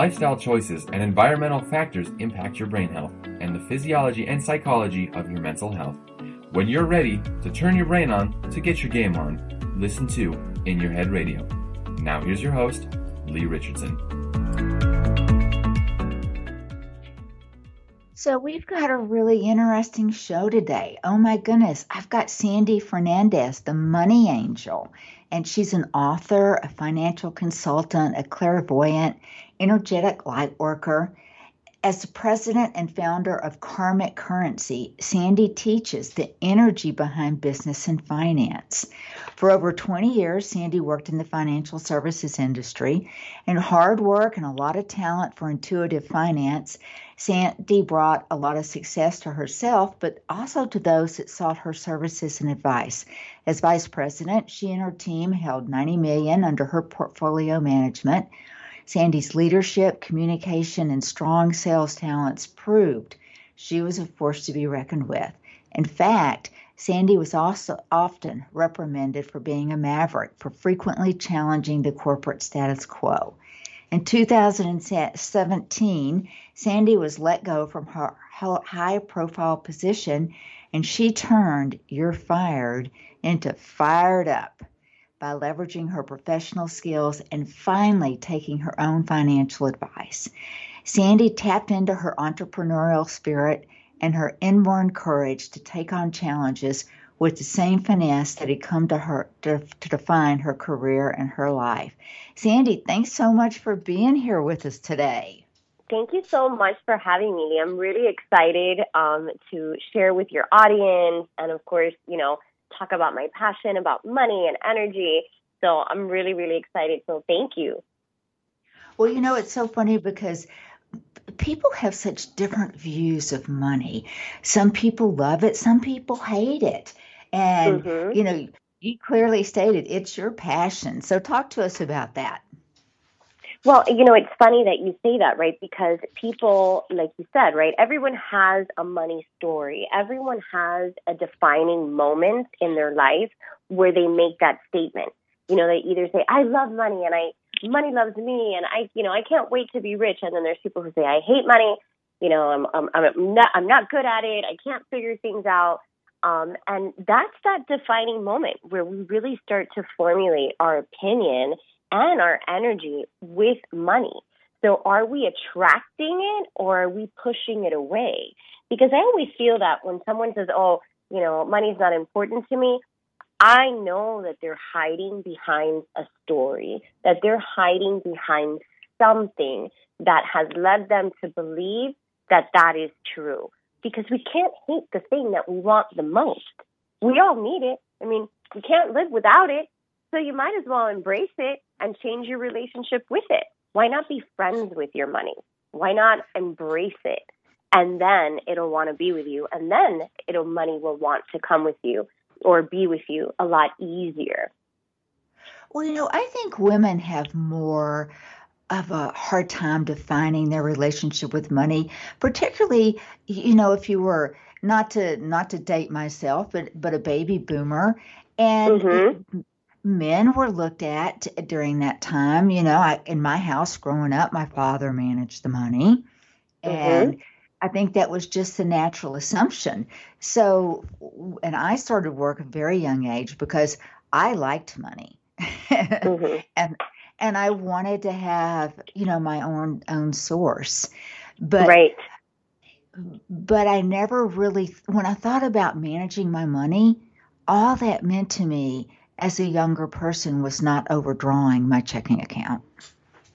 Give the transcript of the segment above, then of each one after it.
Lifestyle choices and environmental factors impact your brain health and the physiology and psychology of your mental health. When you're ready to turn your brain on to get your game on, listen to In Your Head Radio. Now, here's your host, Lee Richardson. So, we've got a really interesting show today. Oh my goodness, I've got Sandy Fernandez, the money angel, and she's an author, a financial consultant, a clairvoyant, energetic light worker. As the president and founder of Karmic Currency, Sandy teaches the energy behind business and finance. For over 20 years, Sandy worked in the financial services industry, and hard work and a lot of talent for intuitive finance. Sandy brought a lot of success to herself, but also to those that sought her services and advice. As vice president, she and her team held 90 million under her portfolio management. Sandy's leadership, communication, and strong sales talents proved she was a force to be reckoned with. In fact, Sandy was also often reprimanded for being a maverick, for frequently challenging the corporate status quo. In 2017, Sandy was let go from her high profile position and she turned You're Fired into Fired Up by leveraging her professional skills and finally taking her own financial advice. Sandy tapped into her entrepreneurial spirit and her inborn courage to take on challenges with the same finesse that had come to her to, to, define her career and her life. Sandy, thanks so much for being here with us today. Thank you so much for having me. I'm really excited um, to share with your audience, and of course, you know, talk about my passion about money and energy. So I'm really, really excited. So thank you. Well, you know, it's so funny because people have such different views of money. Some people love it, some people hate it. And, mm-hmm. you know, you clearly stated it's your passion. So talk to us about that. Well, you know, it's funny that you say that, right? Because people, like you said, right, everyone has a money story. Everyone has a defining moment in their life where they make that statement. You know, they either say, I love money and I, money loves me and I, you know, I can't wait to be rich. And then there's people who say, I hate money. You know, I'm, I'm, I'm not, I'm not good at it. I can't figure things out. Um, and that's that defining moment where we really start to formulate our opinion and our energy with money. So are we attracting it or are we pushing it away? Because I always feel that when someone says, oh, you know, money's not important to me, I know that they're hiding behind a story, that they're hiding behind something that has led them to believe that that is true. Because we can't hate the thing that we want the most. We all need it. I mean, we can't live without it. So you might as well embrace it and change your relationship with it. Why not be friends with your money? Why not embrace it? And then it'll want to be with you. And then it'll money will want to come with you or be with you a lot easier. Well, you know, I think women have more of a hard time defining their relationship with money, particularly, you know, if you were not to not to date myself, but but a baby boomer, and mm-hmm men were looked at during that time. You know, I, in my house growing up, my father managed the money. Mm-hmm. And I think that was just the natural assumption. So, and I started work at a very young age because I liked money. mm-hmm. and and I wanted to have, you know, my own own source. But right. but I never really when I thought about managing my money, all that meant to me as a younger person was not overdrawing my checking account.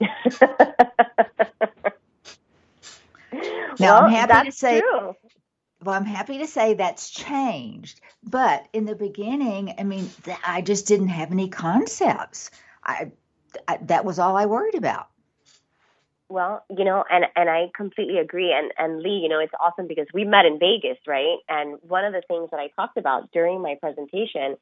now well, I'm happy to say true. well I'm happy to say that's changed. But in the beginning, I mean, I just didn't have any concepts. I, I that was all I worried about. Well, you know, and and I completely agree. And and Lee, you know, it's awesome because we met in Vegas, right? And one of the things that I talked about during my presentation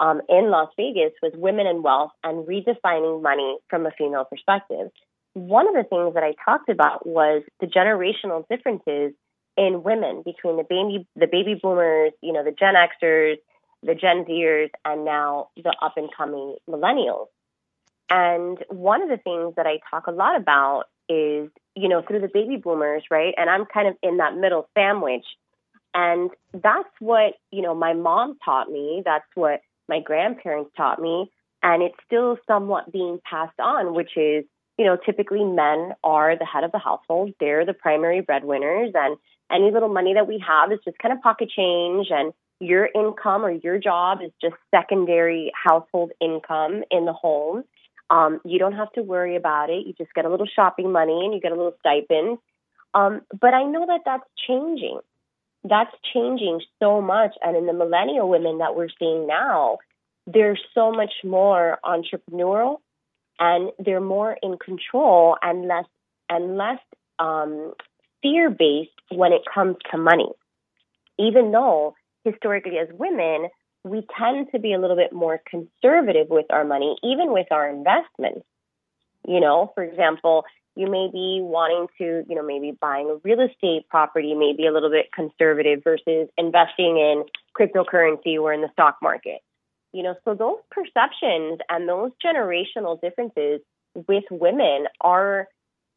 um, in Las Vegas was women and wealth and redefining money from a female perspective. One of the things that I talked about was the generational differences in women between the baby the baby boomers, you know, the Gen Xers, the Gen Zers, and now the up and coming millennials. And one of the things that I talk a lot about is, you know, through the baby boomers, right? And I'm kind of in that middle sandwich. And that's what, you know, my mom taught me. That's what my grandparents taught me. And it's still somewhat being passed on, which is, you know, typically men are the head of the household. They're the primary breadwinners. And any little money that we have is just kind of pocket change. And your income or your job is just secondary household income in the home. Um, you don't have to worry about it. You just get a little shopping money and you get a little stipend. Um, but I know that that's changing. That's changing so much. And in the millennial women that we're seeing now, they're so much more entrepreneurial and they're more in control and less and less um, fear based when it comes to money. Even though historically as women, we tend to be a little bit more conservative with our money, even with our investments. You know, for example, you may be wanting to, you know, maybe buying a real estate property, maybe a little bit conservative versus investing in cryptocurrency or in the stock market. You know, so those perceptions and those generational differences with women are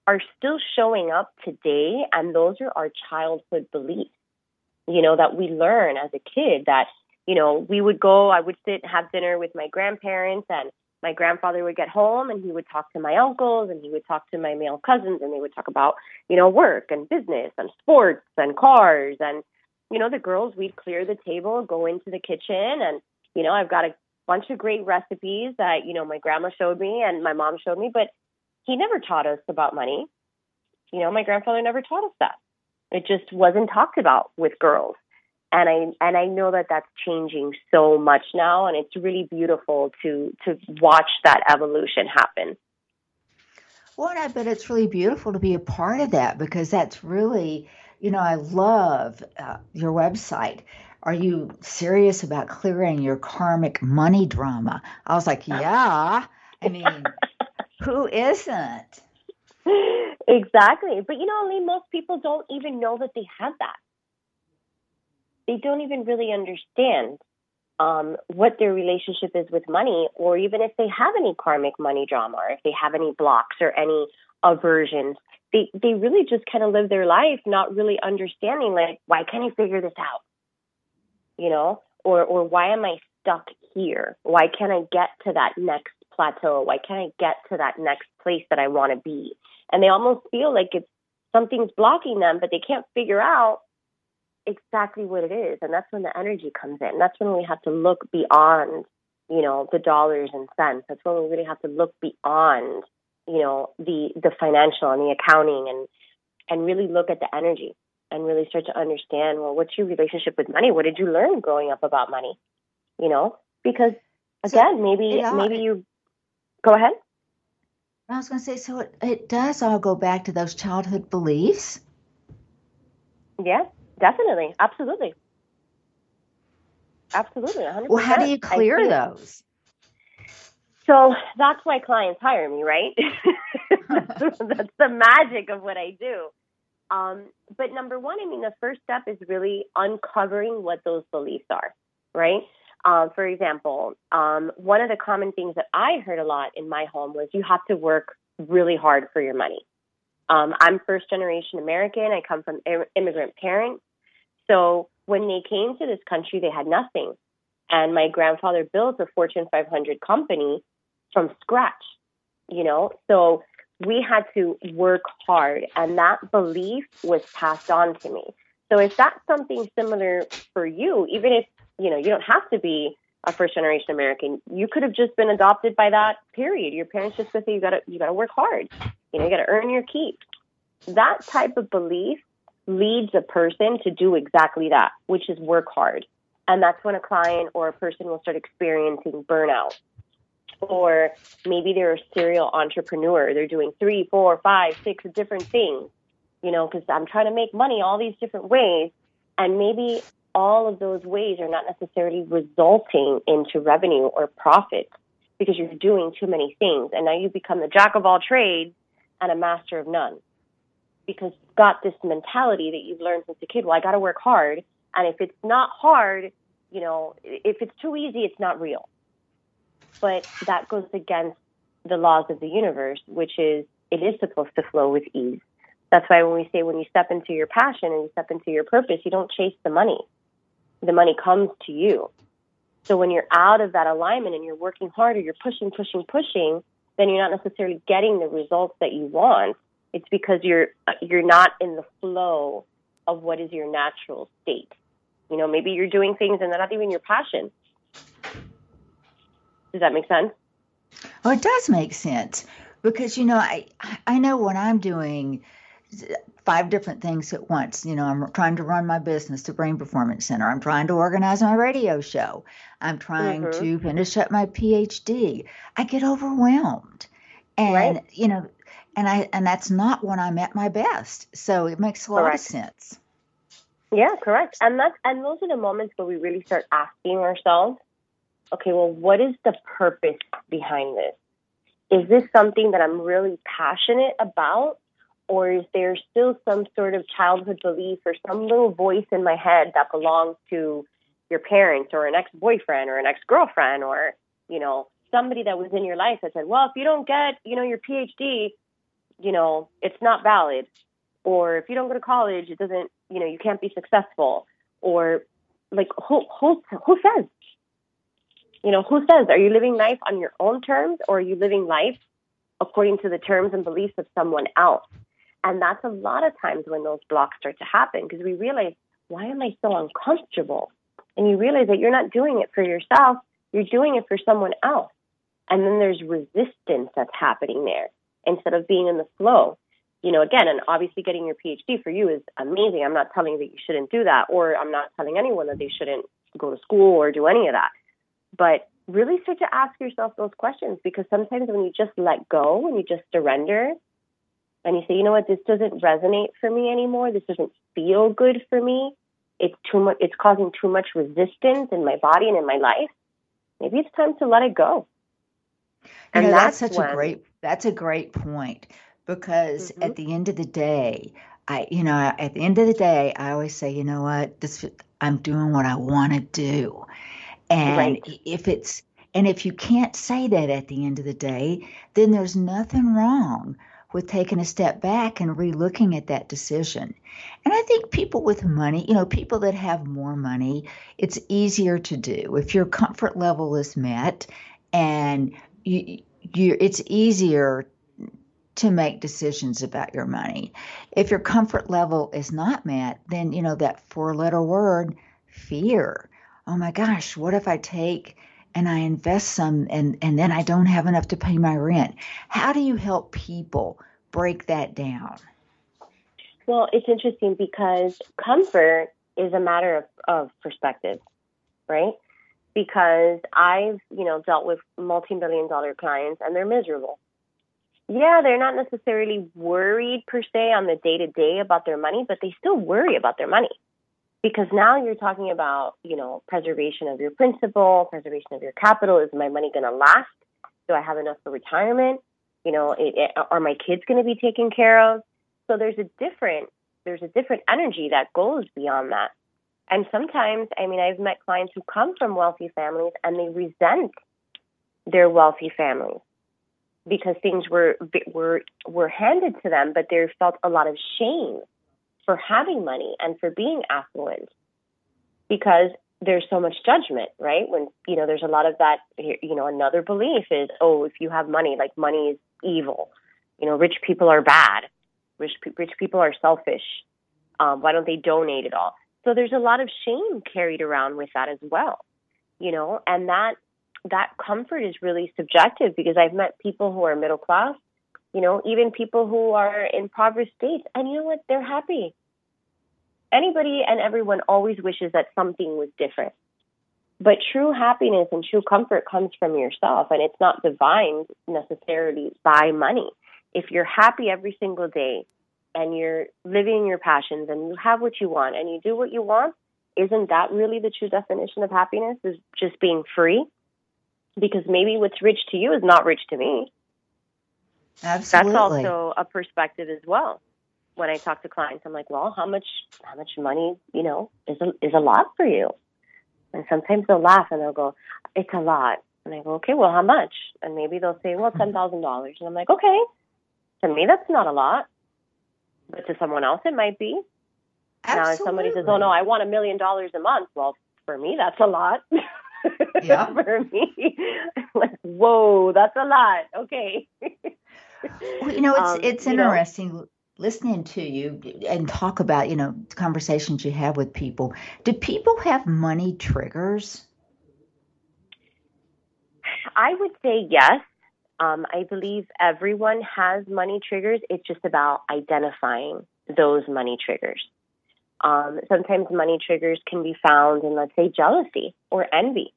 are still showing up today and those are our childhood beliefs you know, that we learn as a kid that, you know, we would go, I would sit, and have dinner with my grandparents and my grandfather would get home and he would talk to my uncles and he would talk to my male cousins and they would talk about, you know, work and business and sports and cars and, you know, the girls, we'd clear the table, go into the kitchen and, you know, I've got a bunch of great recipes that, you know, my grandma showed me and my mom showed me, but he never taught us about money. You know, my grandfather never taught us that. It just wasn't talked about with girls. And I and I know that that's changing so much now, and it's really beautiful to to watch that evolution happen. Well, I bet it's really beautiful to be a part of that because that's really, you know, I love uh, your website. Are you serious about clearing your karmic money drama? I was like, yeah. I mean, who isn't? exactly. But you know, most people don't even know that they have that. They don't even really understand um, what their relationship is with money, or even if they have any karmic money drama, or if they have any blocks or any aversions. They they really just kind of live their life not really understanding like why can't I figure this out, you know, or or why am I stuck here? Why can't I get to that next plateau? Why can't I get to that next place that I want to be? and they almost feel like it's something's blocking them, but they can't figure out exactly what it is. And that's when the energy comes in. That's when we have to look beyond, you know, the dollars and cents. That's when we really have to look beyond, you know, the the financial and the accounting and and really look at the energy and really start to understand, well, what's your relationship with money? What did you learn growing up about money? You know? Because again, so, maybe yeah, maybe you go ahead. I was going to say, so it, it does all go back to those childhood beliefs. Yeah, definitely. Absolutely. Absolutely. 100%. Well, how do you clear those? So that's why clients hire me, right? that's, the magic of what I do. Um, but number one, I mean, the first step is really uncovering what those beliefs are, right? Uh, for example, um, one of the common things that I heard a lot in my home was you have to work really hard for your money. Um, I'm first generation American. I come from immigrant parents. So when they came to this country, they had nothing. And my grandfather built a Fortune 500 company from scratch, you know? So we had to work hard, and that belief was passed on to me. So if that's something similar for you, even if you know, you don't have to be a first generation American. You could have just been adopted by that period. Your parents just said you gotta you gotta work hard. You know, you gotta earn your keep. That type of belief leads a person to do exactly that, which is work hard. And that's when a client or a person will start experiencing burnout. Or maybe they're a serial entrepreneur. They're doing three, four, five, six different things, you know, because I'm trying to make money all these different ways. And maybe all of those ways are not necessarily resulting into revenue or profit because you're doing too many things. And now you become the jack of all trades and a master of none because you've got this mentality that you've learned since a kid. Well, I got to work hard. And if it's not hard, you know, if it's too easy, it's not real. But that goes against the laws of the universe, which is it is supposed to flow with ease. That's why when we say when you step into your passion and you step into your purpose, you don't chase the money. The money comes to you. So when you're out of that alignment and you're working harder, you're pushing, pushing, pushing, then you're not necessarily getting the results that you want. It's because you're you're not in the flow of what is your natural state. You know, maybe you're doing things and they're not even your passion. Does that make sense? Oh, it does make sense because you know I I know what I'm doing five different things at once. You know, I'm trying to run my business, the Brain Performance Center. I'm trying to organize my radio show. I'm trying mm-hmm. to finish up my PhD. I get overwhelmed. And right. you know, and I and that's not when I'm at my best. So it makes a lot of sense. Yeah, correct. And that's and those are the moments where we really start asking ourselves, okay, well, what is the purpose behind this? Is this something that I'm really passionate about? Or is there still some sort of childhood belief or some little voice in my head that belongs to your parents or an ex boyfriend or an ex girlfriend or, you know, somebody that was in your life that said, well, if you don't get, you know, your PhD, you know, it's not valid. Or if you don't go to college, it doesn't, you know, you can't be successful. Or like, who, who, who says? You know, who says? Are you living life on your own terms or are you living life according to the terms and beliefs of someone else? And that's a lot of times when those blocks start to happen because we realize, why am I so uncomfortable? And you realize that you're not doing it for yourself, you're doing it for someone else. And then there's resistance that's happening there instead of being in the flow. You know, again, and obviously getting your PhD for you is amazing. I'm not telling you that you shouldn't do that, or I'm not telling anyone that they shouldn't go to school or do any of that. But really start to ask yourself those questions because sometimes when you just let go and you just surrender and you say, you know what, this doesn't resonate for me anymore. This doesn't feel good for me. It's too much. It's causing too much resistance in my body and in my life. Maybe it's time to let it go. And you know, that's, that's, such when, a great. That's a great point because mm-hmm. at the end of the day, I, you know, at the end of the day, I always say, you know what, this, I'm doing what I want to do, and right. if it's, and if you can't say that at the end of the day, then there's nothing wrong with taking a step back and relooking at that decision. And I think people with money, you know, people that have more money, it's easier to do. If your comfort level is met and you, you it's easier to make decisions about your money. If your comfort level is not met, then you know that four letter word fear. Oh my gosh, what if I take and I invest some and, and then I don't have enough to pay my rent. How do you help people break that down? Well, it's interesting because comfort is a matter of, of perspective, right? Because I've, you know, dealt with multi-million dollar clients and they're miserable. Yeah, they're not necessarily worried per se on the day to day about their money, but they still worry about their money because now you're talking about you know preservation of your principal preservation of your capital. Is my money going to last? Do i have enough for retirement? You know it, it, are my kids going to be taken care of? So there's a different there's a different energy that goes beyond that. And sometimes i mean i've met clients who come from wealthy families and they resent their wealthy families because things were were were handed to them but they felt a lot of shame for having money and for being affluent because there's so much judgment, right? When, you know, there's a lot of that, you know, another belief is, oh, if you have money, like money is evil. You know, rich people are bad. Rich, rich people are selfish. Um, why don't they donate it all? So there's a lot of shame carried around with that as well, you know, and that, that comfort is really subjective because I've met people who are middle class you know, even people who are in impoverished states. And you know what? They're happy. Anybody and everyone always wishes that something was different. But true happiness and true comfort comes from yourself, and it's not divined necessarily by money. If you're happy every single day and you're living your passions and you have what you want and you do what you want, isn't that really the true definition of happiness? Is just being free? Because maybe what's rich to you is not rich to me. Absolutely. That's also a perspective as well. When I talk to clients, I'm like, well, how much, how much money, you know, is a, is a lot for you? And sometimes they'll laugh and they'll go, it's a lot. And I go, okay, well, how much? And maybe they'll say, well, ten thousand dollars. And I'm like, okay. To me, that's not a lot, but to someone else, it might be. Absolutely. Now, if somebody says, "Oh no, I want a million dollars a month," well, for me, that's a lot. Yeah. for me, like, whoa, that's a lot. Okay. well, you know, it's um, it's interesting. Know, listening to you and talk about you know conversations you have with people do people have money triggers i would say yes um, i believe everyone has money triggers it's just about identifying those money triggers um, sometimes money triggers can be found in let's say jealousy or envy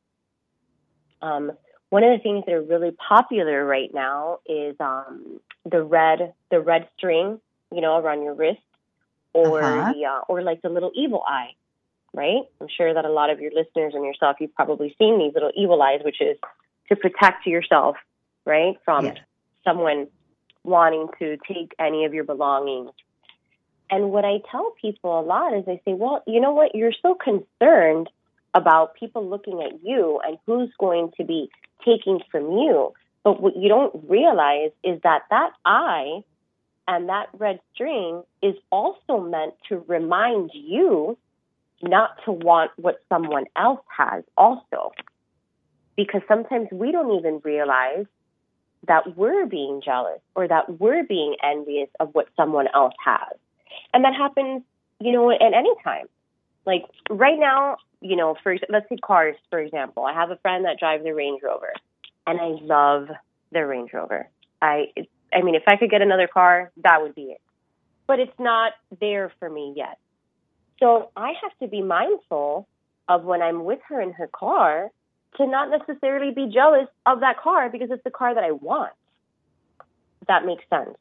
um, one of the things that are really popular right now is um, the red the red string you know, around your wrist, or uh-huh. the uh, or like the little evil eye, right? I'm sure that a lot of your listeners and yourself, you've probably seen these little evil eyes, which is to protect yourself, right, from someone wanting to take any of your belongings. And what I tell people a lot is I say, well, you know what? You're so concerned about people looking at you and who's going to be taking from you. But what you don't realize is that that eye and that red string is also meant to remind you not to want what someone else has also. Because sometimes we don't even realize that we're being jealous or that we're being envious of what someone else has. And that happens, you know, at any time. Like right now, you know, for let's say cars, for example. I have a friend that drives a Range Rover and I love their Range Rover. I I mean, if I could get another car, that would be it. But it's not there for me yet. So I have to be mindful of when I'm with her in her car to not necessarily be jealous of that car because it's the car that I want. That makes sense.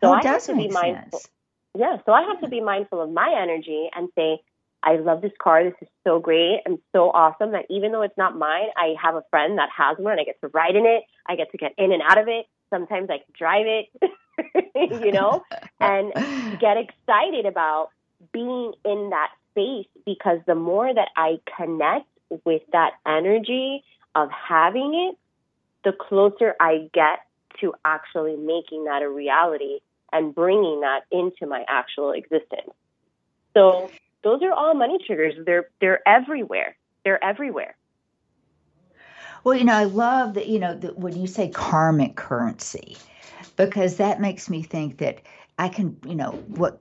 So oh, I have to be mindful. Sense. Yeah, so I have to be mindful of my energy and say, I love this car. This is so great and so awesome that even though it's not mine, I have a friend that has one and I get to ride in it. I get to get in and out of it sometimes I can drive it, you know, and get excited about being in that space because the more that I connect with that energy of having it, the closer I get to actually making that a reality and bringing that into my actual existence. So those are all money triggers. They're they're everywhere. They're everywhere. Well, you know, I love that, you know, that when you say karmic currency, because that makes me think that I can, you know, what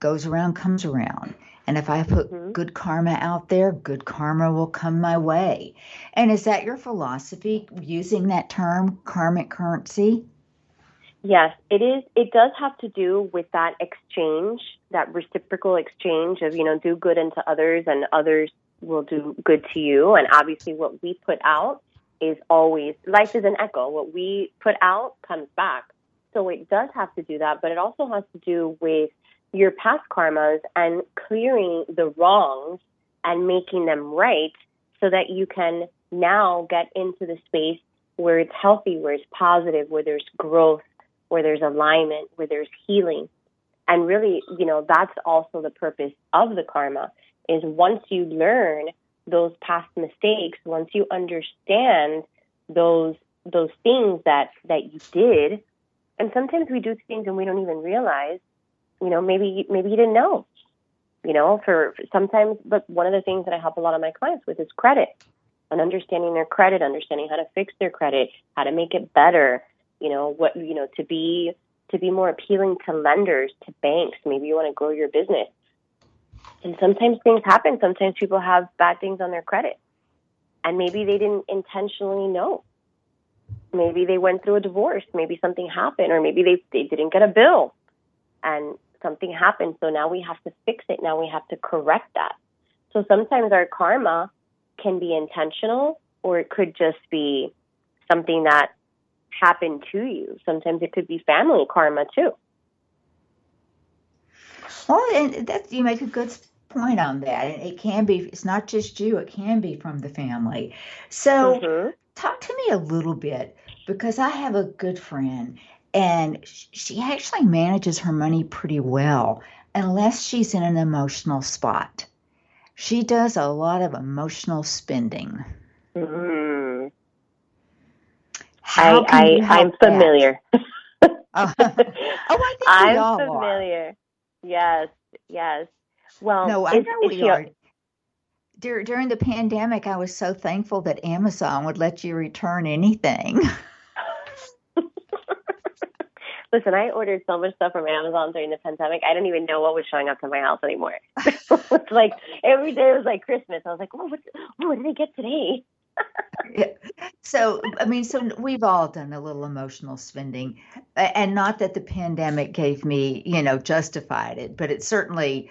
goes around comes around. And if I put mm-hmm. good karma out there, good karma will come my way. And is that your philosophy using that term, karmic currency? Yes, it is. It does have to do with that exchange, that reciprocal exchange of, you know, do good unto others and others will do good to you. And obviously, what we put out is always life is an echo. What we put out comes back. So it does have to do that, but it also has to do with your past karmas and clearing the wrongs and making them right so that you can now get into the space where it's healthy, where it's positive, where there's growth, where there's alignment, where there's healing. And really, you know, that's also the purpose of the karma is once you learn those past mistakes, once you understand those those things that that you did, and sometimes we do things and we don't even realize, you know, maybe maybe you didn't know, you know, for, for sometimes. But one of the things that I help a lot of my clients with is credit and understanding their credit, understanding how to fix their credit, how to make it better, you know, what you know to be to be more appealing to lenders, to banks. Maybe you want to grow your business and sometimes things happen. Sometimes people have bad things on their credit. And maybe they didn't intentionally know. Maybe they went through a divorce. Maybe something happened, or maybe they, they didn't get a bill and something happened. So now we have to fix it. Now we have to correct that. So sometimes our karma can be intentional or it could just be something that happened to you. Sometimes it could be family karma too. Well, and that you make a good point on that. It can be, it's not just you, it can be from the family. So, mm-hmm. talk to me a little bit because I have a good friend and she actually manages her money pretty well unless she's in an emotional spot. She does a lot of emotional spending. Mm-hmm. I, I, I'm familiar. oh, I think I'm all familiar. Are. Yes, yes. Well, no, I know we are. Dur- during the pandemic, I was so thankful that Amazon would let you return anything. Listen, I ordered so much stuff from Amazon during the pandemic. I didn't even know what was showing up to my house anymore. it's like every day was like Christmas. I was like, oh, what's, oh what did I get today? Yeah. So, I mean, so we've all done a little emotional spending, and not that the pandemic gave me, you know, justified it, but it certainly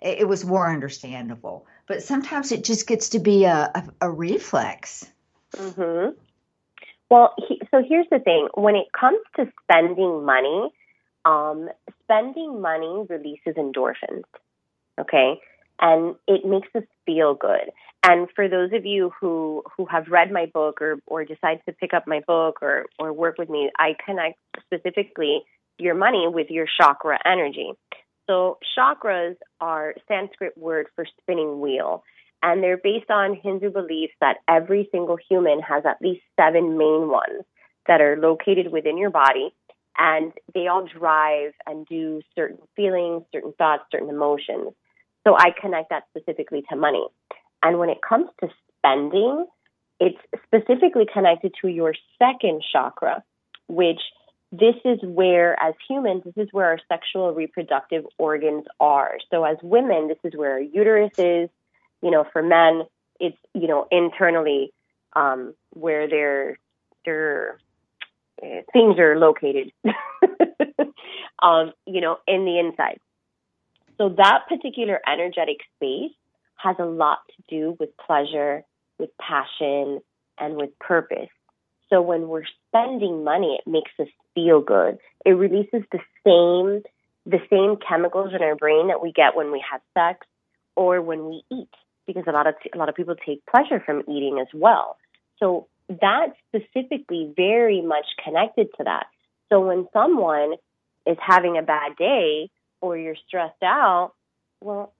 it was more understandable. But sometimes it just gets to be a a, a reflex. Mm-hmm. Well, he, so here's the thing: when it comes to spending money, um, spending money releases endorphins. Okay, and it makes us feel good. And for those of you who who have read my book or or decide to pick up my book or or work with me, I connect specifically your money with your chakra energy. So chakras are Sanskrit word for spinning wheel and they're based on Hindu beliefs that every single human has at least seven main ones that are located within your body, and they all drive and do certain feelings, certain thoughts, certain emotions. So I connect that specifically to money. And when it comes to spending, it's specifically connected to your second chakra, which this is where, as humans, this is where our sexual reproductive organs are. So as women, this is where our uterus is, you know, for men, it's you know internally um, where their their uh, things are located. um, you know, in the inside. So that particular energetic space has a lot to do with pleasure, with passion, and with purpose. So when we're spending money, it makes us feel good. It releases the same the same chemicals in our brain that we get when we have sex or when we eat because a lot of a lot of people take pleasure from eating as well. So that's specifically very much connected to that. So when someone is having a bad day or you're stressed out, well,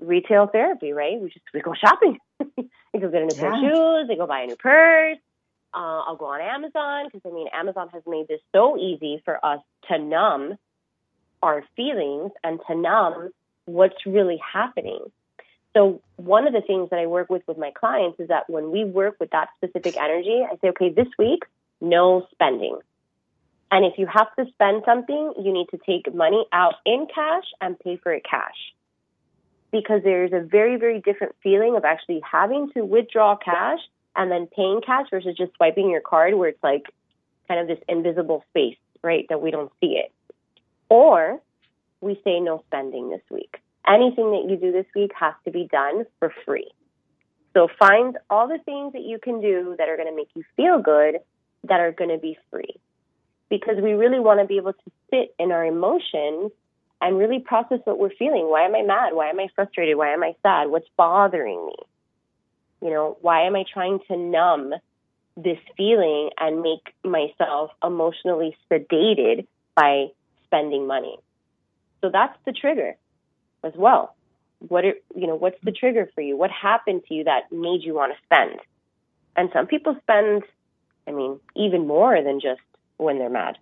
retail therapy, right? We just we go shopping. we go get a new yeah. pair of shoes. They go buy a new purse. Uh, I'll go on Amazon because I mean Amazon has made this so easy for us to numb our feelings and to numb what's really happening. So one of the things that I work with with my clients is that when we work with that specific energy, I say, okay, this week, no spending. And if you have to spend something, you need to take money out in cash and pay for it cash. Because there's a very, very different feeling of actually having to withdraw cash and then paying cash versus just swiping your card where it's like kind of this invisible space, right? That we don't see it. Or we say no spending this week anything that you do this week has to be done for free. So find all the things that you can do that are going to make you feel good that are going to be free. Because we really want to be able to sit in our emotions and really process what we're feeling. Why am I mad? Why am I frustrated? Why am I sad? What's bothering me? You know, why am I trying to numb this feeling and make myself emotionally sedated by spending money? So that's the trigger as well. What are, you know, what's the trigger for you? What happened to you that made you want to spend? And some people spend, I mean, even more than just when they're mad.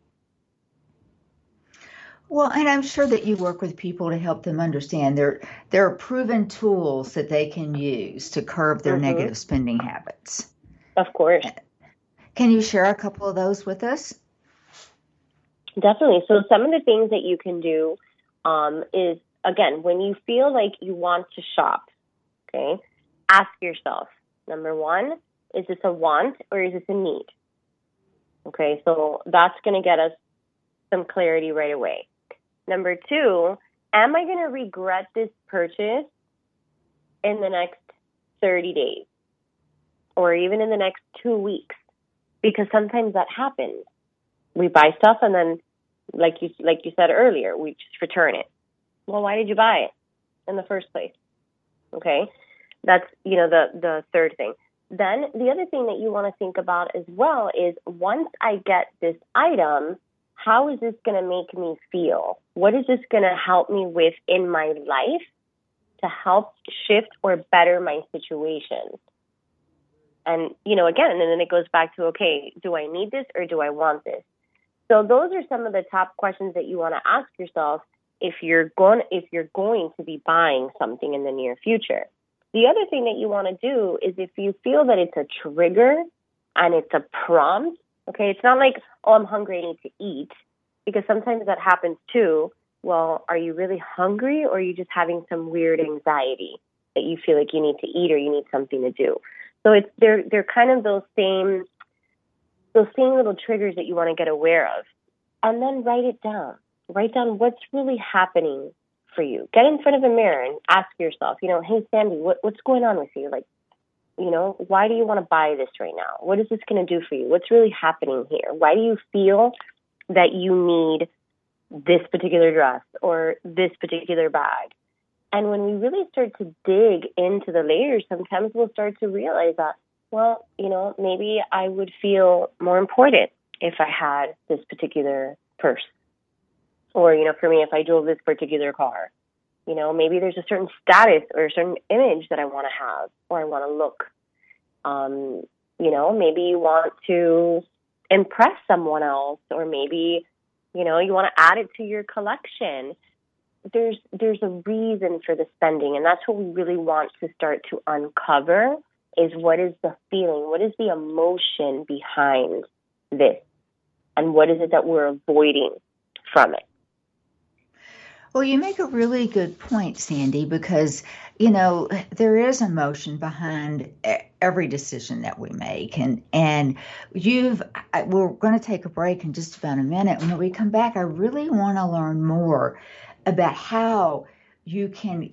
Well, and I'm sure that you work with people to help them understand there there are proven tools that they can use to curb their mm-hmm. negative spending habits. Of course. Can you share a couple of those with us? Definitely. So some of the things that you can do um, is again, when you feel like you want to shop, okay, ask yourself number one, is this a want or is this a need? Okay, so that's going to get us some clarity right away. Number two, am I going to regret this purchase in the next 30 days or even in the next two weeks? Because sometimes that happens. We buy stuff and then, like you like you said earlier, we just return it well, why did you buy it in the first place? Okay. That's, you know, the, the third thing. Then the other thing that you want to think about as well is once I get this item, how is this going to make me feel? What is this going to help me with in my life to help shift or better my situation? And, you know, again, and then it goes back to, okay, do I need this or do I want this? So those are some of the top questions that you want to ask yourself if you're going if you're going to be buying something in the near future. The other thing that you want to do is if you feel that it's a trigger and it's a prompt, okay, it's not like, oh, I'm hungry, I need to eat, because sometimes that happens too. Well, are you really hungry or are you just having some weird anxiety that you feel like you need to eat or you need something to do? So it's they're they're kind of those same those same little triggers that you want to get aware of. And then write it down. Write down what's really happening for you. Get in front of a mirror and ask yourself, you know, hey Sandy, what, what's going on with you? Like, you know, why do you want to buy this right now? What is this going to do for you? What's really happening here? Why do you feel that you need this particular dress or this particular bag? And when we really start to dig into the layers, sometimes we'll start to realize that, well, you know, maybe I would feel more important if I had this particular purse. Or, you know, for me, if I drove this particular car, you know, maybe there's a certain status or a certain image that I want to have or I want to look. Um, you know, maybe you want to impress someone else or maybe, you know, you want to add it to your collection. There's there's a reason for the spending and that's what we really want to start to uncover is what is the feeling, what is the emotion behind this? And what is it that we're avoiding from it? Well, you make a really good point, Sandy, because, you know, there is emotion behind every decision that we make. And, and you've, we're going to take a break in just about a minute. When we come back, I really want to learn more about how you can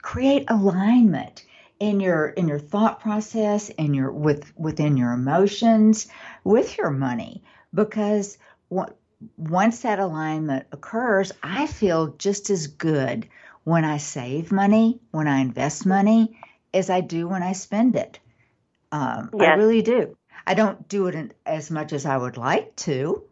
create alignment in your in your thought process and your with within your emotions with your money because what once that alignment occurs, I feel just as good when I save money, when I invest money, as I do when I spend it. Um, yes. I really do. I don't do it as much as I would like to,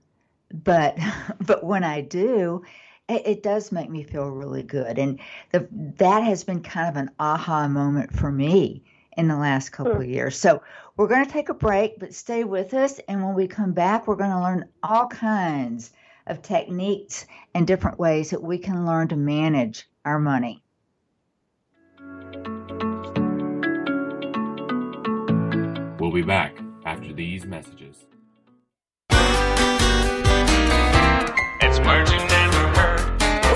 but but when I do, it, it does make me feel really good, and the, that has been kind of an aha moment for me in the last couple of years. So we're going to take a break, but stay with us. And when we come back, we're going to learn all kinds of techniques and different ways that we can learn to manage our money. We'll be back after these messages. It's words you never heard.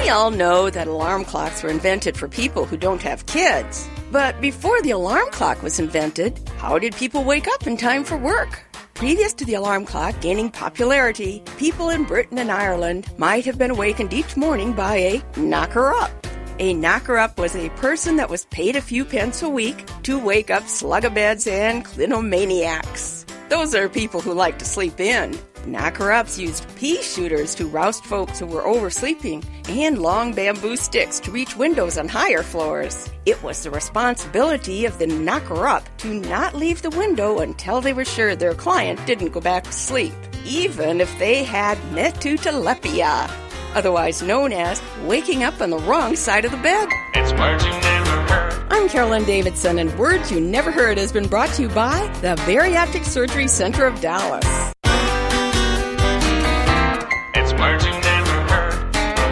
We all know that alarm clocks were invented for people who don't have kids. But before the alarm clock was invented, how did people wake up in time for work? Previous to the alarm clock gaining popularity, people in Britain and Ireland might have been awakened each morning by a knocker up. A knocker up was a person that was paid a few pence a week to wake up slugabeds and clinomaniacs. Those are people who like to sleep in. Knocker ups used pea shooters to roust folks who were oversleeping and long bamboo sticks to reach windows on higher floors. It was the responsibility of the knocker up to not leave the window until they were sure their client didn't go back to sleep, even if they had matutolypea, otherwise known as waking up on the wrong side of the bed. It's words you never heard. I'm Carolyn Davidson, and Words You Never Heard has been brought to you by the Bariatric Surgery Center of Dallas.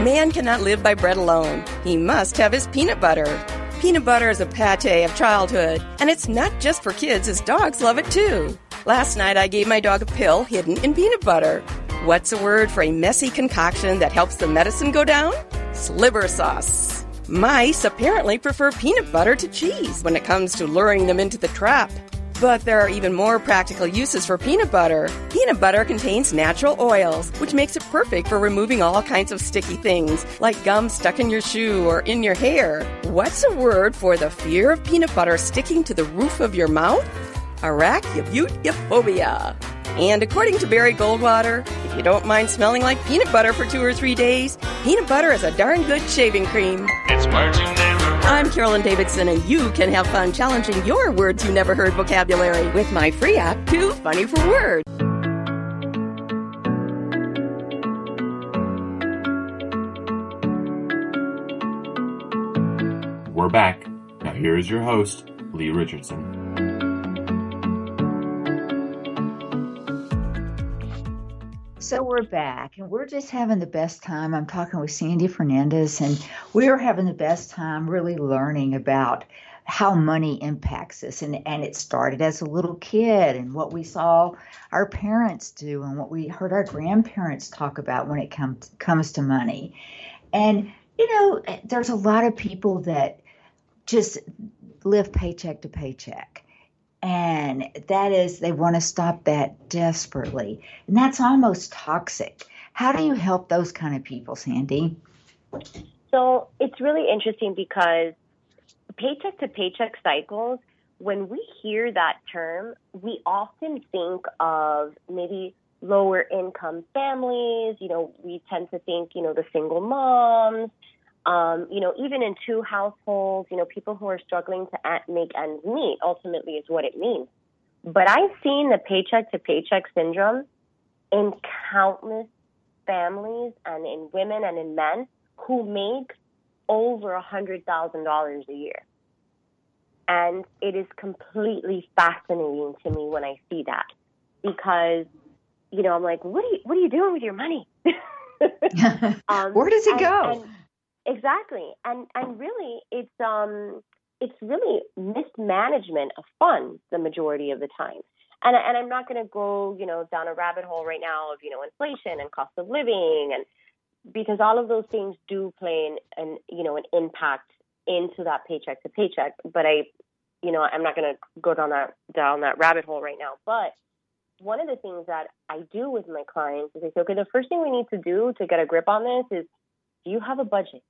Man cannot live by bread alone. He must have his peanut butter. Peanut butter is a pate of childhood, and it's not just for kids, as dogs love it too. Last night I gave my dog a pill hidden in peanut butter. What's a word for a messy concoction that helps the medicine go down? Sliver sauce. Mice apparently prefer peanut butter to cheese when it comes to luring them into the trap. But there are even more practical uses for peanut butter. Peanut butter contains natural oils, which makes it perfect for removing all kinds of sticky things, like gum stuck in your shoe or in your hair. What's a word for the fear of peanut butter sticking to the roof of your mouth? Arachibutyrophobia. And according to Barry Goldwater, if you don't mind smelling like peanut butter for two or three days, peanut butter is a darn good shaving cream. It's. I'm Carolyn Davidson, and you can have fun challenging your words you never heard vocabulary with my free app, Too Funny for Words. We're back. Now here is your host, Lee Richardson. So we're back and we're just having the best time. I'm talking with Sandy Fernandez and we're having the best time really learning about how money impacts us. And, and it started as a little kid and what we saw our parents do and what we heard our grandparents talk about when it comes comes to money. And, you know, there's a lot of people that just live paycheck to paycheck and that is, they want to stop that desperately. And that's almost toxic. How do you help those kind of people, Sandy? So it's really interesting because paycheck to paycheck cycles, when we hear that term, we often think of maybe lower income families. You know, we tend to think, you know, the single moms, um, you know, even in two households, you know, people who are struggling to make ends meet ultimately is what it means. But I've seen the paycheck to paycheck syndrome in countless families and in women and in men who make over a hundred thousand dollars a year. And it is completely fascinating to me when I see that because, you know, I'm like, what are you, what are you doing with your money? um, Where does it and, go? And, Exactly. And and really it's um it's really mismanagement of funds the majority of the time. And and I'm not going to go, you know, down a rabbit hole right now of, you know, inflation and cost of living and because all of those things do play an, an you know, an impact into that paycheck to paycheck, but I you know, I'm not going to go down that down that rabbit hole right now, but one of the things that I do with my clients is I say, okay, the first thing we need to do to get a grip on this is do you have a budget?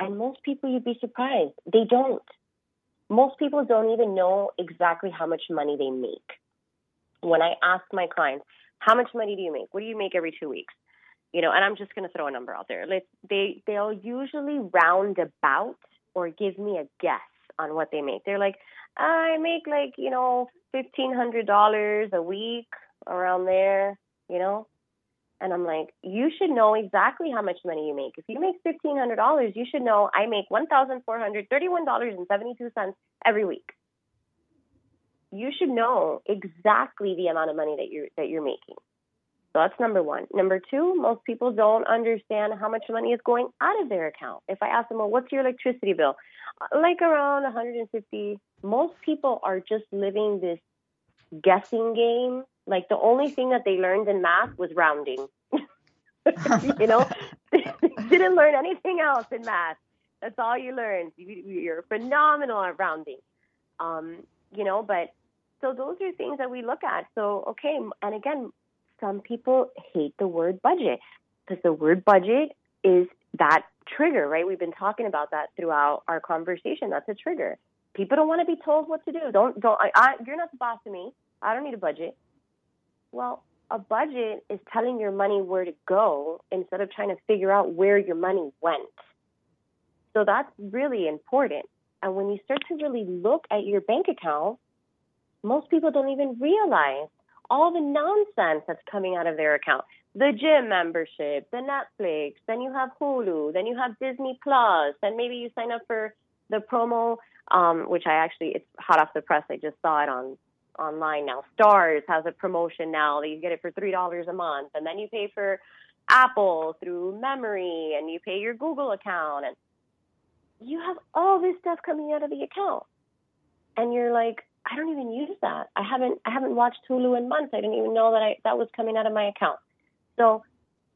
And most people, you'd be surprised, they don't. Most people don't even know exactly how much money they make. When I ask my clients, how much money do you make? What do you make every two weeks? You know, and I'm just going to throw a number out there. They they'll usually round about or give me a guess on what they make. They're like, I make like you know fifteen hundred dollars a week around there. You know, and I'm like, you should know exactly how much money you make. If you make $1,500, you should know I make $1,431.72 every week. You should know exactly the amount of money that you're, that you're making. So that's number one. Number two, most people don't understand how much money is going out of their account. If I ask them, well, what's your electricity bill? Uh, like around 150. Most people are just living this guessing game like the only thing that they learned in math was rounding. you know, didn't learn anything else in math. That's all you learned. You're phenomenal at rounding. Um, you know, but so those are things that we look at. So okay, and again, some people hate the word budget because the word budget is that trigger, right? We've been talking about that throughout our conversation. That's a trigger. People don't want to be told what to do. Don't don't. I, I, you're not the boss of me. I don't need a budget. Well, a budget is telling your money where to go instead of trying to figure out where your money went. So that's really important. And when you start to really look at your bank account, most people don't even realize all the nonsense that's coming out of their account. The gym membership, the Netflix, then you have Hulu, then you have Disney Plus, then maybe you sign up for the promo, um, which I actually, it's hot off the press. I just saw it on online now. Starz has a promotion now that you get it for three dollars a month, and then you pay for Apple through Memory, and you pay your Google account, and you have all this stuff coming out of the account, and you're like, I don't even use that. I haven't I haven't watched Hulu in months. I didn't even know that I that was coming out of my account. So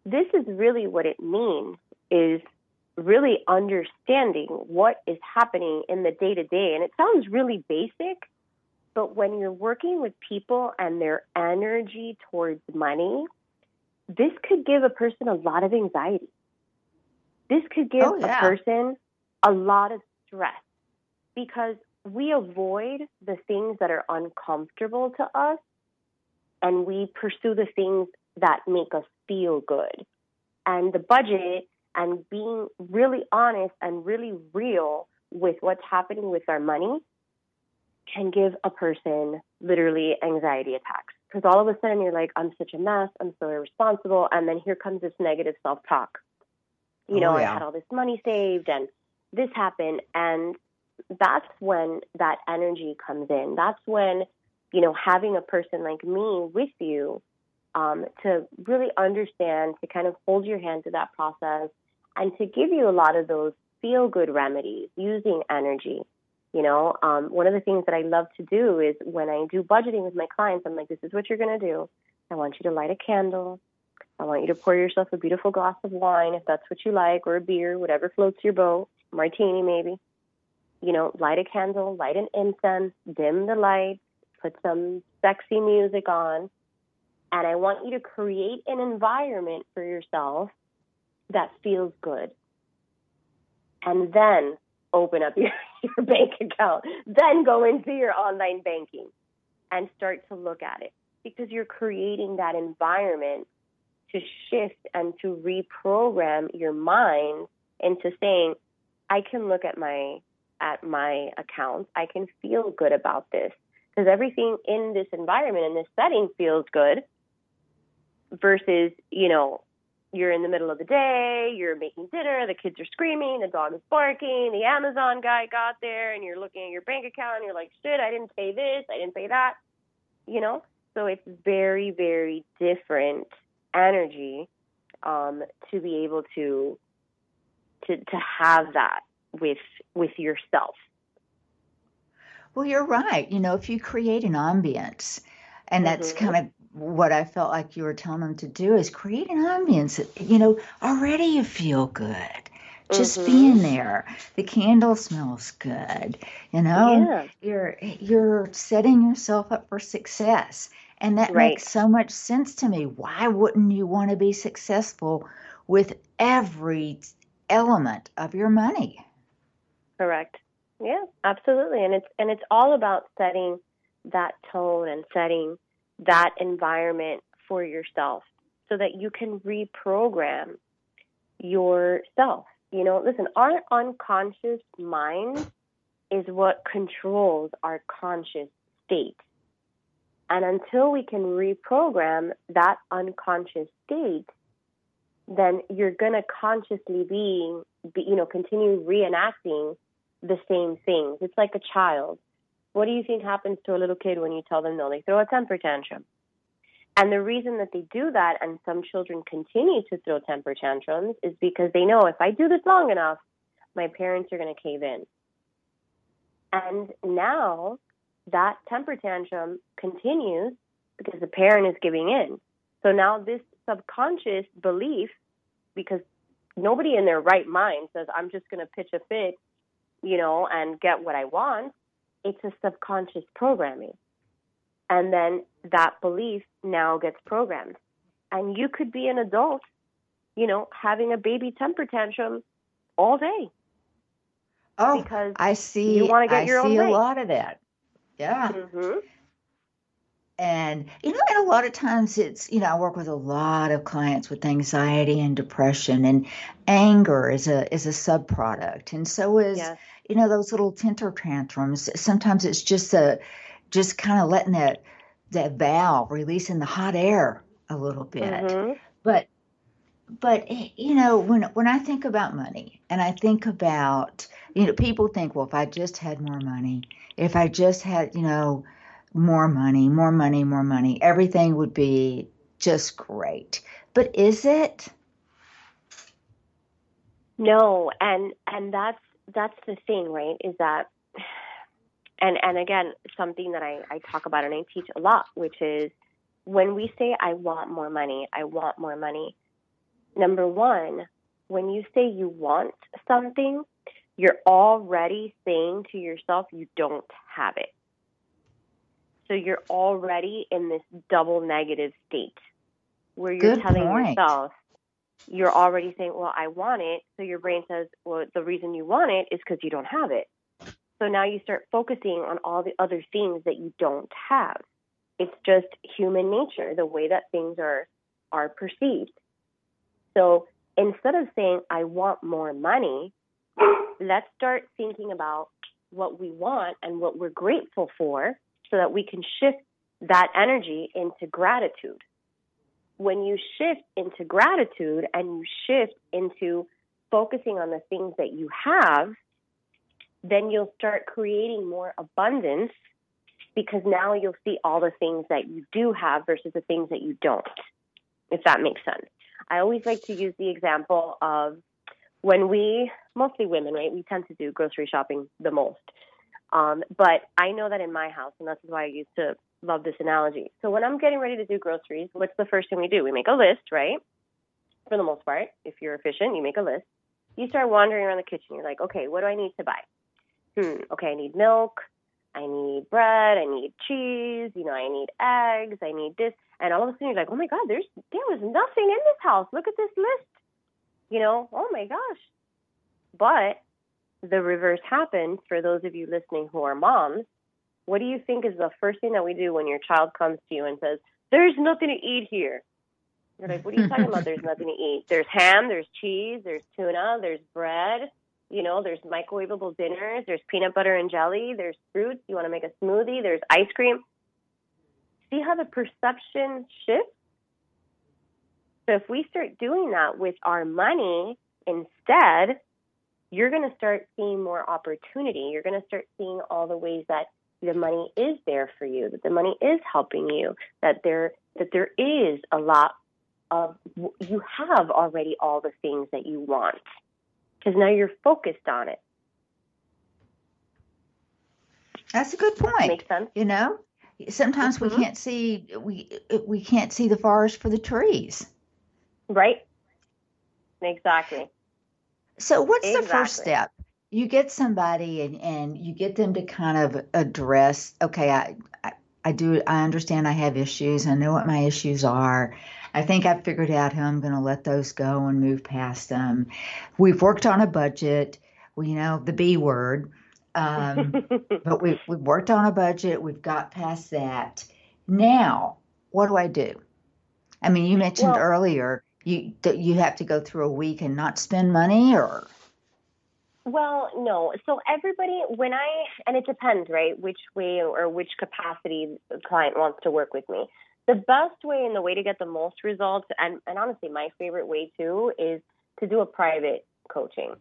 this is really what it means is really understanding what is happening in the day to day. And it sounds really basic, but when you're working with people and their energy towards money, this could give a person a lot of anxiety. This could give oh, yeah. a person a lot of stress because we avoid the things that are uncomfortable to us and we pursue the things that make us feel good. And the budget and being really honest and really real with what's happening with our money can give a person literally anxiety attacks because all of a sudden you're like, I'm such a mess, I'm so irresponsible, and then here comes this negative self talk. You know, oh, yeah. I had all this money saved and this happened, and that's when that energy comes in. That's when, you know, having a person like me with you um, to really understand, to kind of hold your hand to that process, and to give you a lot of those feel good remedies using energy. You know, um, one of the things that I love to do is when I do budgeting with my clients, I'm like, this is what you're going to do. I want you to light a candle. I want you to pour yourself a beautiful glass of wine, if that's what you like, or a beer, whatever floats your boat, martini maybe. You know, light a candle, light an incense, dim the lights, put some sexy music on, and I want you to create an environment for yourself that feels good. And then open up your, your bank account. Then go into your online banking and start to look at it because you're creating that environment to shift and to reprogram your mind into saying, I can look at my at my accounts. I can feel good about this because everything in this environment in this setting feels good versus, you know, you're in the middle of the day, you're making dinner, the kids are screaming, the dog is barking, the Amazon guy got there, and you're looking at your bank account and you're like, shit, I didn't pay this, I didn't pay that, you know? So it's very, very different energy um, to be able to to to have that with with yourself. Well, you're right. You know, if you create an ambience, and that's mm-hmm. kind of what I felt like you were telling them to do is create an ambience. You know, already you feel good. Just mm-hmm. being there. The candle smells good. You know, yeah. you're you're setting yourself up for success. And that right. makes so much sense to me. Why wouldn't you want to be successful with every element of your money? Correct. Yeah, absolutely. And it's and it's all about setting that tone and setting that environment for yourself so that you can reprogram yourself. You know, listen, our unconscious mind is what controls our conscious state. And until we can reprogram that unconscious state, then you're going to consciously be, be, you know, continue reenacting the same things. It's like a child. What do you think happens to a little kid when you tell them no? They throw a temper tantrum. And the reason that they do that, and some children continue to throw temper tantrums, is because they know if I do this long enough, my parents are going to cave in. And now that temper tantrum continues because the parent is giving in. So now this subconscious belief, because nobody in their right mind says, I'm just going to pitch a fit, you know, and get what I want, it's a subconscious programming. And then that belief now gets programmed. And you could be an adult, you know, having a baby temper tantrum all day. Oh, because I see. You want to get I your own see way. a lot of that. Yeah. Mm-hmm. And, you know, and a lot of times it's, you know, I work with a lot of clients with anxiety and depression and anger is a, is a subproduct. And so is, yes. You know, those little temper tantrums. Sometimes it's just a, just kind of letting that, that valve releasing the hot air a little bit. Mm-hmm. But, but, you know, when, when I think about money and I think about, you know, people think, well, if I just had more money, if I just had, you know, more money, more money, more money, everything would be just great. But is it? No, and and that's that's the thing, right? Is that and and again, something that I, I talk about and I teach a lot, which is when we say I want more money, I want more money. Number one, when you say you want something, you're already saying to yourself you don't have it. So you're already in this double negative state where you're Good telling point. yourself you're already saying, "Well, I want it." So your brain says, "Well, the reason you want it is because you don't have it." So now you start focusing on all the other things that you don't have. It's just human nature, the way that things are are perceived. So instead of saying, "I want more money," let's start thinking about what we want and what we're grateful for so that we can shift that energy into gratitude. When you shift into gratitude and you shift into focusing on the things that you have, then you'll start creating more abundance because now you'll see all the things that you do have versus the things that you don't. if that makes sense. I always like to use the example of when we, mostly women, right, we tend to do grocery shopping the most. Um, but I know that in my house, and that's why I used to love this analogy. So when I'm getting ready to do groceries, what's the first thing we do? We make a list, right? For the most part, if you're efficient, you make a list. You start wandering around the kitchen. You're like, okay, what do I need to buy? Hmm, okay, I need milk. I need bread. I need cheese. You know, I need eggs. I need this. And all of a sudden you're like, oh my God, there's, there was nothing in this house. Look at this list. You know, oh my gosh. But the reverse happens for those of you listening who are moms. What do you think is the first thing that we do when your child comes to you and says, there's nothing to eat here? You're like, what are you talking about? There's nothing to eat. There's ham, there's cheese, there's tuna, there's bread, you know, there's microwavable dinners, there's peanut butter and jelly, there's fruits. You want to make a smoothie, there's ice cream. See how the perception shifts? So if we start doing that with our money instead, you're going to start seeing more opportunity. You're going to start seeing all the ways that the money is there for you, that the money is helping you, that there that there is a lot of you have already all the things that you want because now you're focused on it. That's a good point. Makes sense. You know, sometimes mm-hmm. we can't see we we can't see the forest for the trees. Right. Exactly. So what's exactly. the first step? You get somebody and, and you get them to kind of address, okay, I, I, I do, I understand I have issues. I know what my issues are. I think I've figured out how I'm going to let those go and move past them. We've worked on a budget. We you know the B word, um, but we we've worked on a budget. We've got past that. Now, what do I do? I mean, you mentioned well, earlier you you have to go through a week and not spend money, or well, no. So everybody, when I, and it depends, right, which way or which capacity the client wants to work with me. The best way and the way to get the most results, and, and honestly, my favorite way too, is to do a private coaching.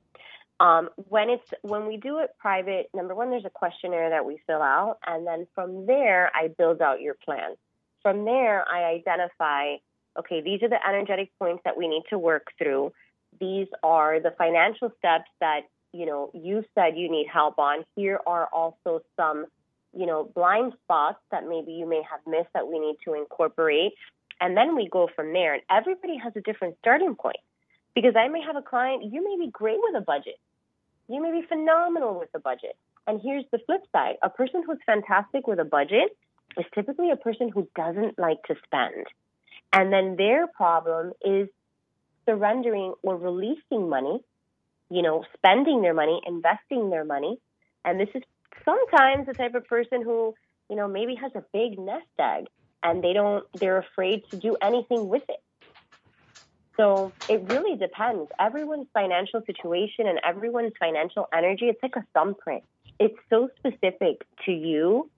Um, when it's when we do it private, number one, there's a questionnaire that we fill out, and then from there, I build out your plan. From there, I identify, okay, these are the energetic points that we need to work through. These are the financial steps that you know you said you need help on. Here are also some you know, blind spots that maybe you may have missed that we need to incorporate. And then we go from there. And everybody has a different starting point because I may have a client, you may be great with a budget. You may be phenomenal with a budget. And here's the flip side a person who's fantastic with a budget is typically a person who doesn't like to spend. And then their problem is surrendering or releasing money, you know, spending their money, investing their money. And this is sometimes the type of person who, you know, maybe has a big nest egg and they don't, they're afraid to do anything with it. So it really depends. Everyone's financial situation and everyone's financial energy, it's like a thumbprint. It's so specific to you.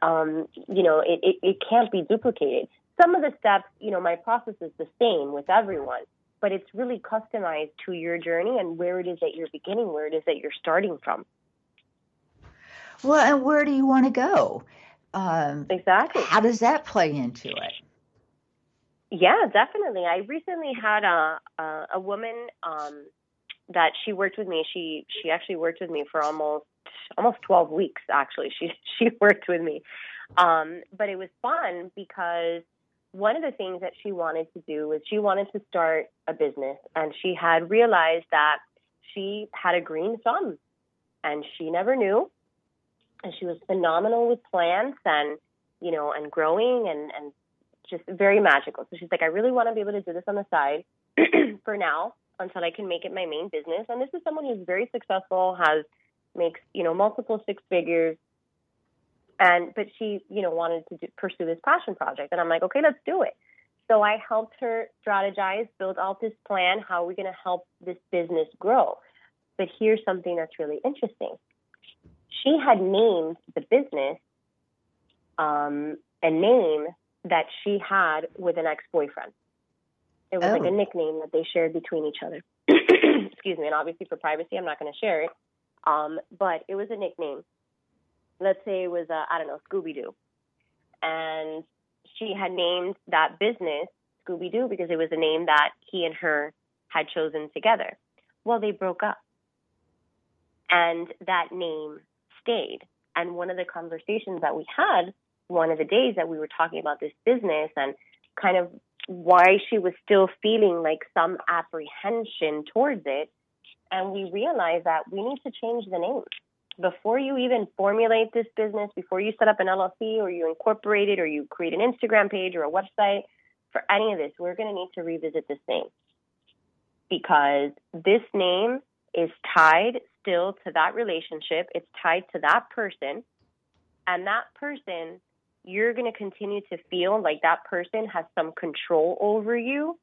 Um, you know, it, it, it can't be duplicated. Some of the steps, you know, my process is the same with everyone, but it's really customized to your journey and where it is that you're beginning, where it is that you're starting from. Well, and where do you want to go? Um, exactly. How does that play into it? Yeah, definitely. I recently had a a, a woman um, that she worked with me. She she actually worked with me for almost almost 12 weeks actually. She she worked with me. Um, but it was fun because one of the things that she wanted to do was she wanted to start a business and she had realized that she had a green thumb and she never knew and she was phenomenal with plants and you know and growing and and just very magical. So she's like, I really want to be able to do this on the side for now until I can make it my main business. And this is someone who's very successful, has makes you know multiple six figures, and but she you know wanted to do, pursue this passion project. And I'm like, okay, let's do it. So I helped her strategize, build out this plan. How are we going to help this business grow? But here's something that's really interesting she had named the business um, a name that she had with an ex boyfriend. It was oh. like a oh. nickname that they shared between each other. Excuse me. And obviously, for privacy, I'm not going to share it. Um, but it was a nickname. Let's say it was, uh, I don't know, Scooby Doo. And she had named that business Scooby Doo because it was a name that he and her had chosen together. Well, they broke up. And that name stayed. And one of the conversations that we had, one of the days that we were talking about this business and kind of why she was still feeling like some apprehension towards it. And we realized that we need to change the name. Before you even formulate this business, before you set up an LLC or you incorporate it or you create an Instagram page or a website, for any of this, we're going to need to revisit this name because this name is tied still to that relationship. It's tied to that person. And that person, you're going to continue to feel like that person has some control over you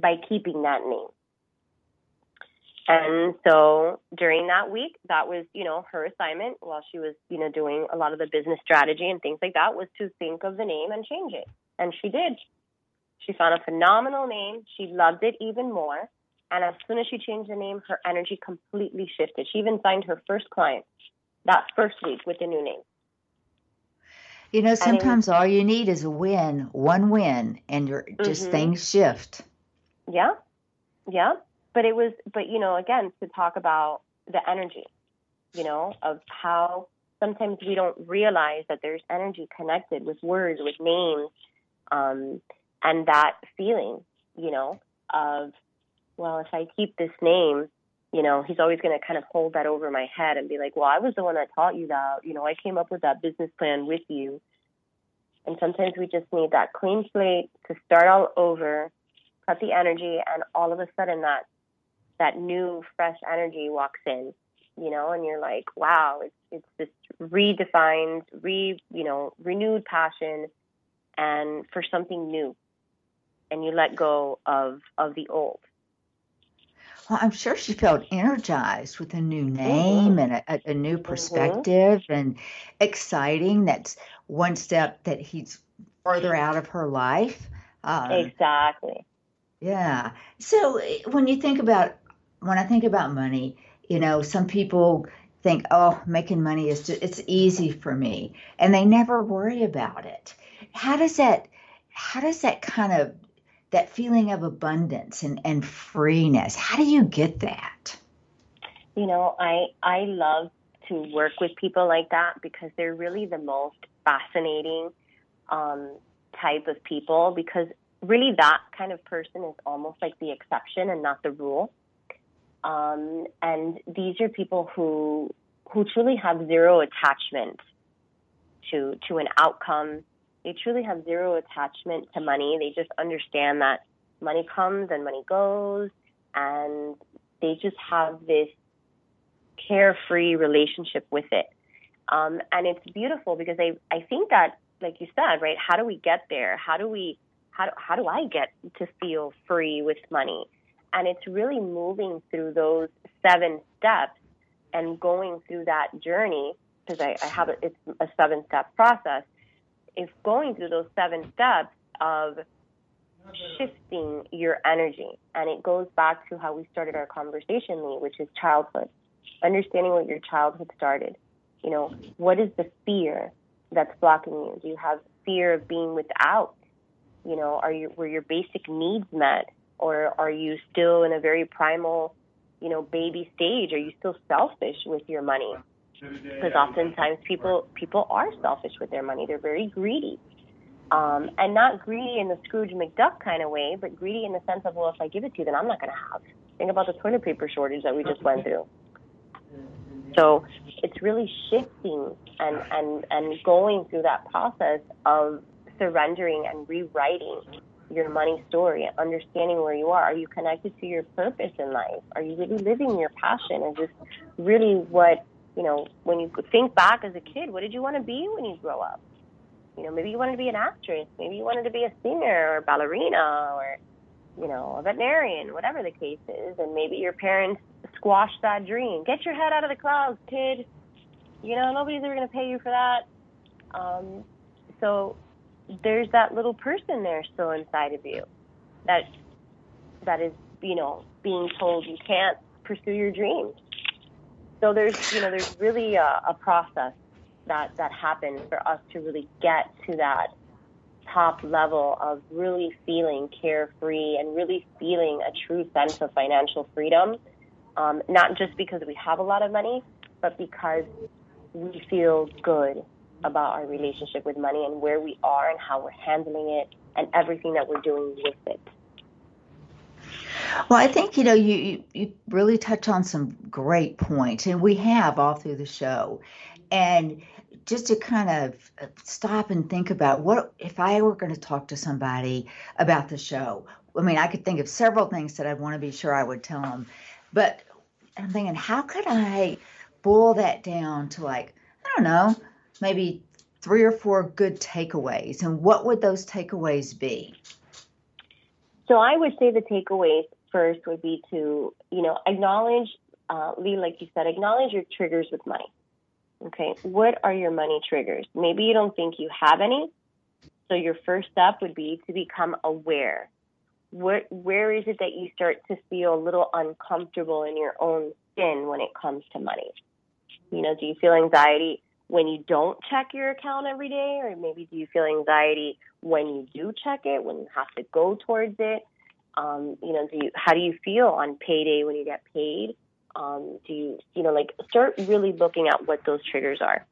by keeping that name. And so during that week, that was, you know, her assignment while she was, you know, doing a lot of the business strategy and things like that was to think of the name and change it. And she did. She found a phenomenal name. She loved it even more. And as soon as she changed the name, her energy completely shifted. She even signed her first client that first week with the new name. You know, sometimes all you need is a win, one win, and you're just mm-hmm. things shift. Yeah. Yeah. But it was, but you know, again, to talk about the energy, you know, of how sometimes we don't realize that there's energy connected with words, with names, um, and that feeling, you know, of, well, if I keep this name, you know, he's always going to kind of hold that over my head and be like, well, I was the one that taught you that. You know, I came up with that business plan with you. And sometimes we just need that clean slate to start all over, cut the energy, and all of a sudden that that new fresh energy walks in, you know, and you're like, wow, it's it's this redefined, re you know, renewed passion and for something new and you let go of of the old. Well, I'm sure she felt energized with a new name mm-hmm. and a, a, new mm-hmm. perspective mm-hmm. and exciting. That's one step that he's further out of her life. Um, exactly. Yeah. So when you think about when I think about money, you know, some people think, "Oh, making money is just, it's easy for me," and they never worry about it. How does that how does that kind of that feeling of abundance and, and freeness. How do you get that? You know, I I love to work with people like that because they're really the most fascinating um, type of people because really that kind of person is almost like the exception and not the rule. Um, and these are people who who truly have zero attachment to to an outcome they truly have zero attachment to money. They just understand that money comes and money goes, and they just have this carefree relationship with it. Um, and it's beautiful because I, I think that, like you said, right, how do we get there? How do we, how do, how do I get to feel free with money? And it's really moving through those seven steps and going through that journey because I, I have a, it's a seven step process is going through those seven steps of shifting your energy. And it goes back to how we started our conversation, Lee, which is childhood. Understanding what your childhood started. You know, what is the fear that's blocking you? Do you have fear of being without? You know, are you were your basic needs met? Or are you still in a very primal, you know, baby stage? Are you still selfish with your money? because oftentimes people people are selfish with their money. They're very greedy, um, and not greedy in the Scrooge McDuck kind of way, but greedy in the sense of well, if I give it to you, then I'm not going to have. Think about the toilet paper shortage that we just went through. So it's really shifting and and and going through that process of surrendering and rewriting your money story, understanding where you are. Are you connected to your purpose in life? Are you really living your passion? Is this really what you know, when you think back as a kid, what did you want to be when you grow up? You know, maybe you wanted to be an actress, maybe you wanted to be a singer or a ballerina or, you know, a veterinarian, whatever the case is. And maybe your parents squashed that dream. Get your head out of the clouds, kid. You know, nobody's ever going to pay you for that. Um, so there's that little person there still inside of you that that is, you know, being told you can't pursue your dreams so there's, you know, there's really a, a process that that happens for us to really get to that top level of really feeling carefree and really feeling a true sense of financial freedom. Um, not just because we have a lot of money, but because we feel good about our relationship with money and where we are and how we're handling it and everything that we're doing with it. Well, I think you know you, you, really touch on some great points, and we have all through the show. And just to kind of stop and think about what if I were going to talk to somebody about the show. I mean, I could think of several things that I'd want to be sure I would tell them, but I'm thinking, how could I boil that down to like I don't know, maybe three or four good takeaways, and what would those takeaways be? So I would say the takeaways first would be to, you know, acknowledge, uh, Lee, like you said, acknowledge your triggers with money. Okay, what are your money triggers? Maybe you don't think you have any. So your first step would be to become aware. What, where is it that you start to feel a little uncomfortable in your own skin when it comes to money? You know, do you feel anxiety when you don't check your account every day? Or maybe do you feel anxiety when you do check it, when you have to go towards it? Um, you know, do you, how do you feel on payday when you get paid? Um, do you, you know, like start really looking at what those triggers are.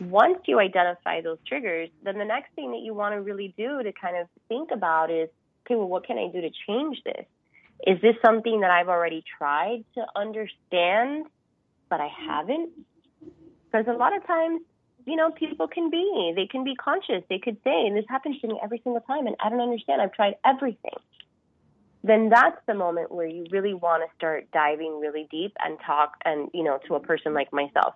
Once you identify those triggers, then the next thing that you want to really do to kind of think about is, okay, well, what can I do to change this? Is this something that I've already tried to understand, but I haven't? Because a lot of times, you know, people can be, they can be conscious. They could say, this happens to me every single time, and I don't understand. I've tried everything then that's the moment where you really want to start diving really deep and talk and you know to a person like myself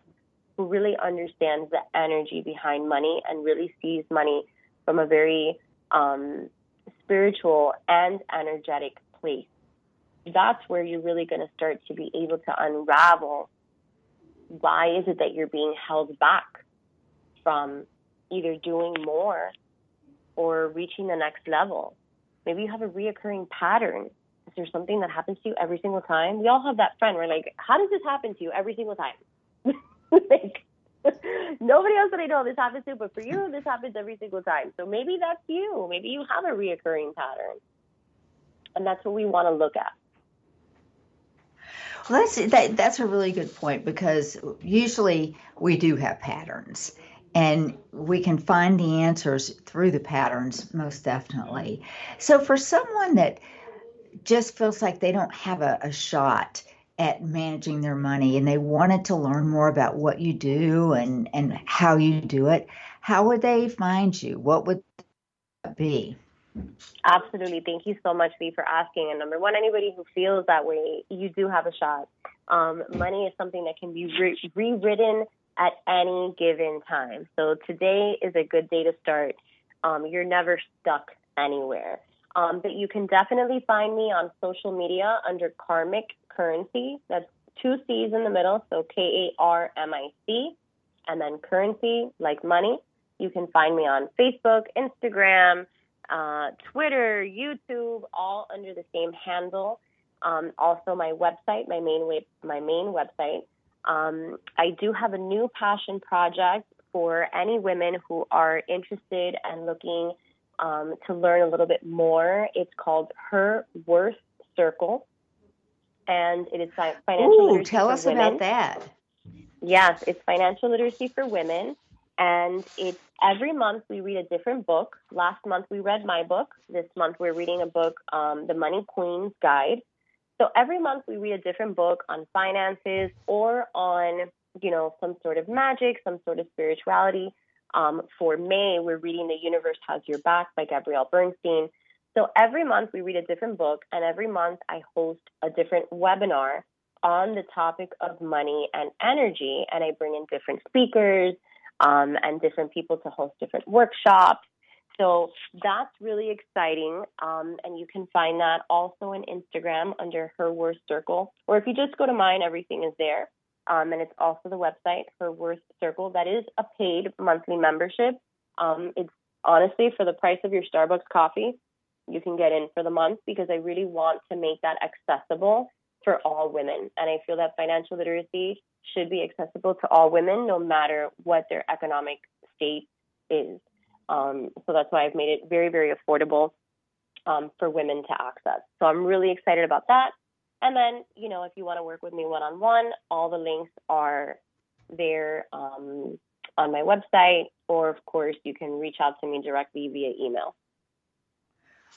who really understands the energy behind money and really sees money from a very um, spiritual and energetic place that's where you're really going to start to be able to unravel why is it that you're being held back from either doing more or reaching the next level Maybe you have a reoccurring pattern. Is there something that happens to you every single time? We all have that friend where like, how does this happen to you every single time? like nobody else that I know this happens to, but for you this happens every single time. So maybe that's you. Maybe you have a reoccurring pattern. And that's what we want to look at. Well, that's that, that's a really good point because usually we do have patterns, and we can find the answers through the patterns most definitely. So for someone that just feels like they don't have a, a, shot at managing their money and they wanted to learn more about what you do and and how you do it how would they find you? What would that be absolutely thank you so much lee for asking and number one anybody who feels that way you do have a shot um, money is something that can be re- rewritten at any given time. So today is a good day to start. Um, you're never stuck anywhere. Um, but you can definitely find me on social media under Karmic Currency. That's two C's in the middle, so K A R M I C, and then currency, like money. You can find me on Facebook, Instagram, uh, Twitter, YouTube, all under the same handle. Um, also, my website, my main web, my main website, um, I do have a new passion project for any women who are interested and looking um, to learn a little bit more. It's called Her Worth Circle, and it is financial Ooh, literacy tell us women. about that. Yes, it's financial literacy for women, and it's every month we read a different book. Last month we read my book. This month we're reading a book, um, The Money Queen's Guide. So every month we read a different book on finances or on, you know, some sort of magic, some sort of spirituality. Um, for May, we're reading The Universe Has Your Back by Gabrielle Bernstein. So every month we read a different book, and every month I host a different webinar on the topic of money and energy. And I bring in different speakers um, and different people to host different workshops so that's really exciting. Um, and you can find that also on Instagram under Her Worth Circle. Or if you just go to mine, everything is there. Um, and it's also the website, Her Worth Circle. That is a paid monthly membership. Um, it's honestly for the price of your Starbucks coffee. You can get in for the month because I really want to make that accessible for all women. And I feel that financial literacy should be accessible to all women, no matter what their economic state is. Um, so that's why I've made it very, very affordable um, for women to access. So I'm really excited about that. And then, you know, if you want to work with me one on one, all the links are there um, on my website, or of course, you can reach out to me directly via email.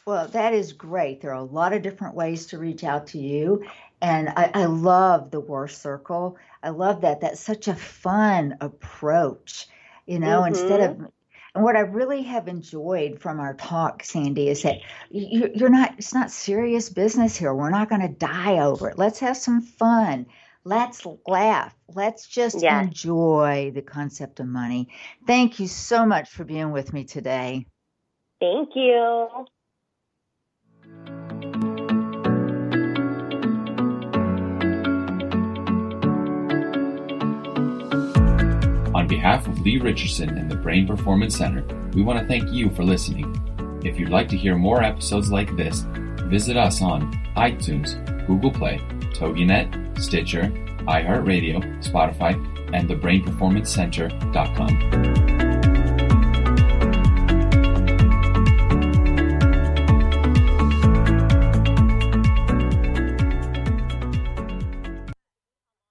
Well, that is great. There are a lot of different ways to reach out to you. And I, I love the Worth Circle. I love that. That's such a fun approach. You know, mm-hmm. instead of and what I really have enjoyed from our talk, Sandy, is that you're not, it's not serious business here. We're not going to die over it. Let's have some fun. Let's laugh. Let's just yes. enjoy the concept of money. Thank you so much for being with me today. Thank you. Behalf of Lee Richardson and the Brain Performance Center, we want to thank you for listening. If you'd like to hear more episodes like this, visit us on iTunes, Google Play, TogiNet, Stitcher, iHeartRadio, Spotify, and thebrainperformancecenter.com.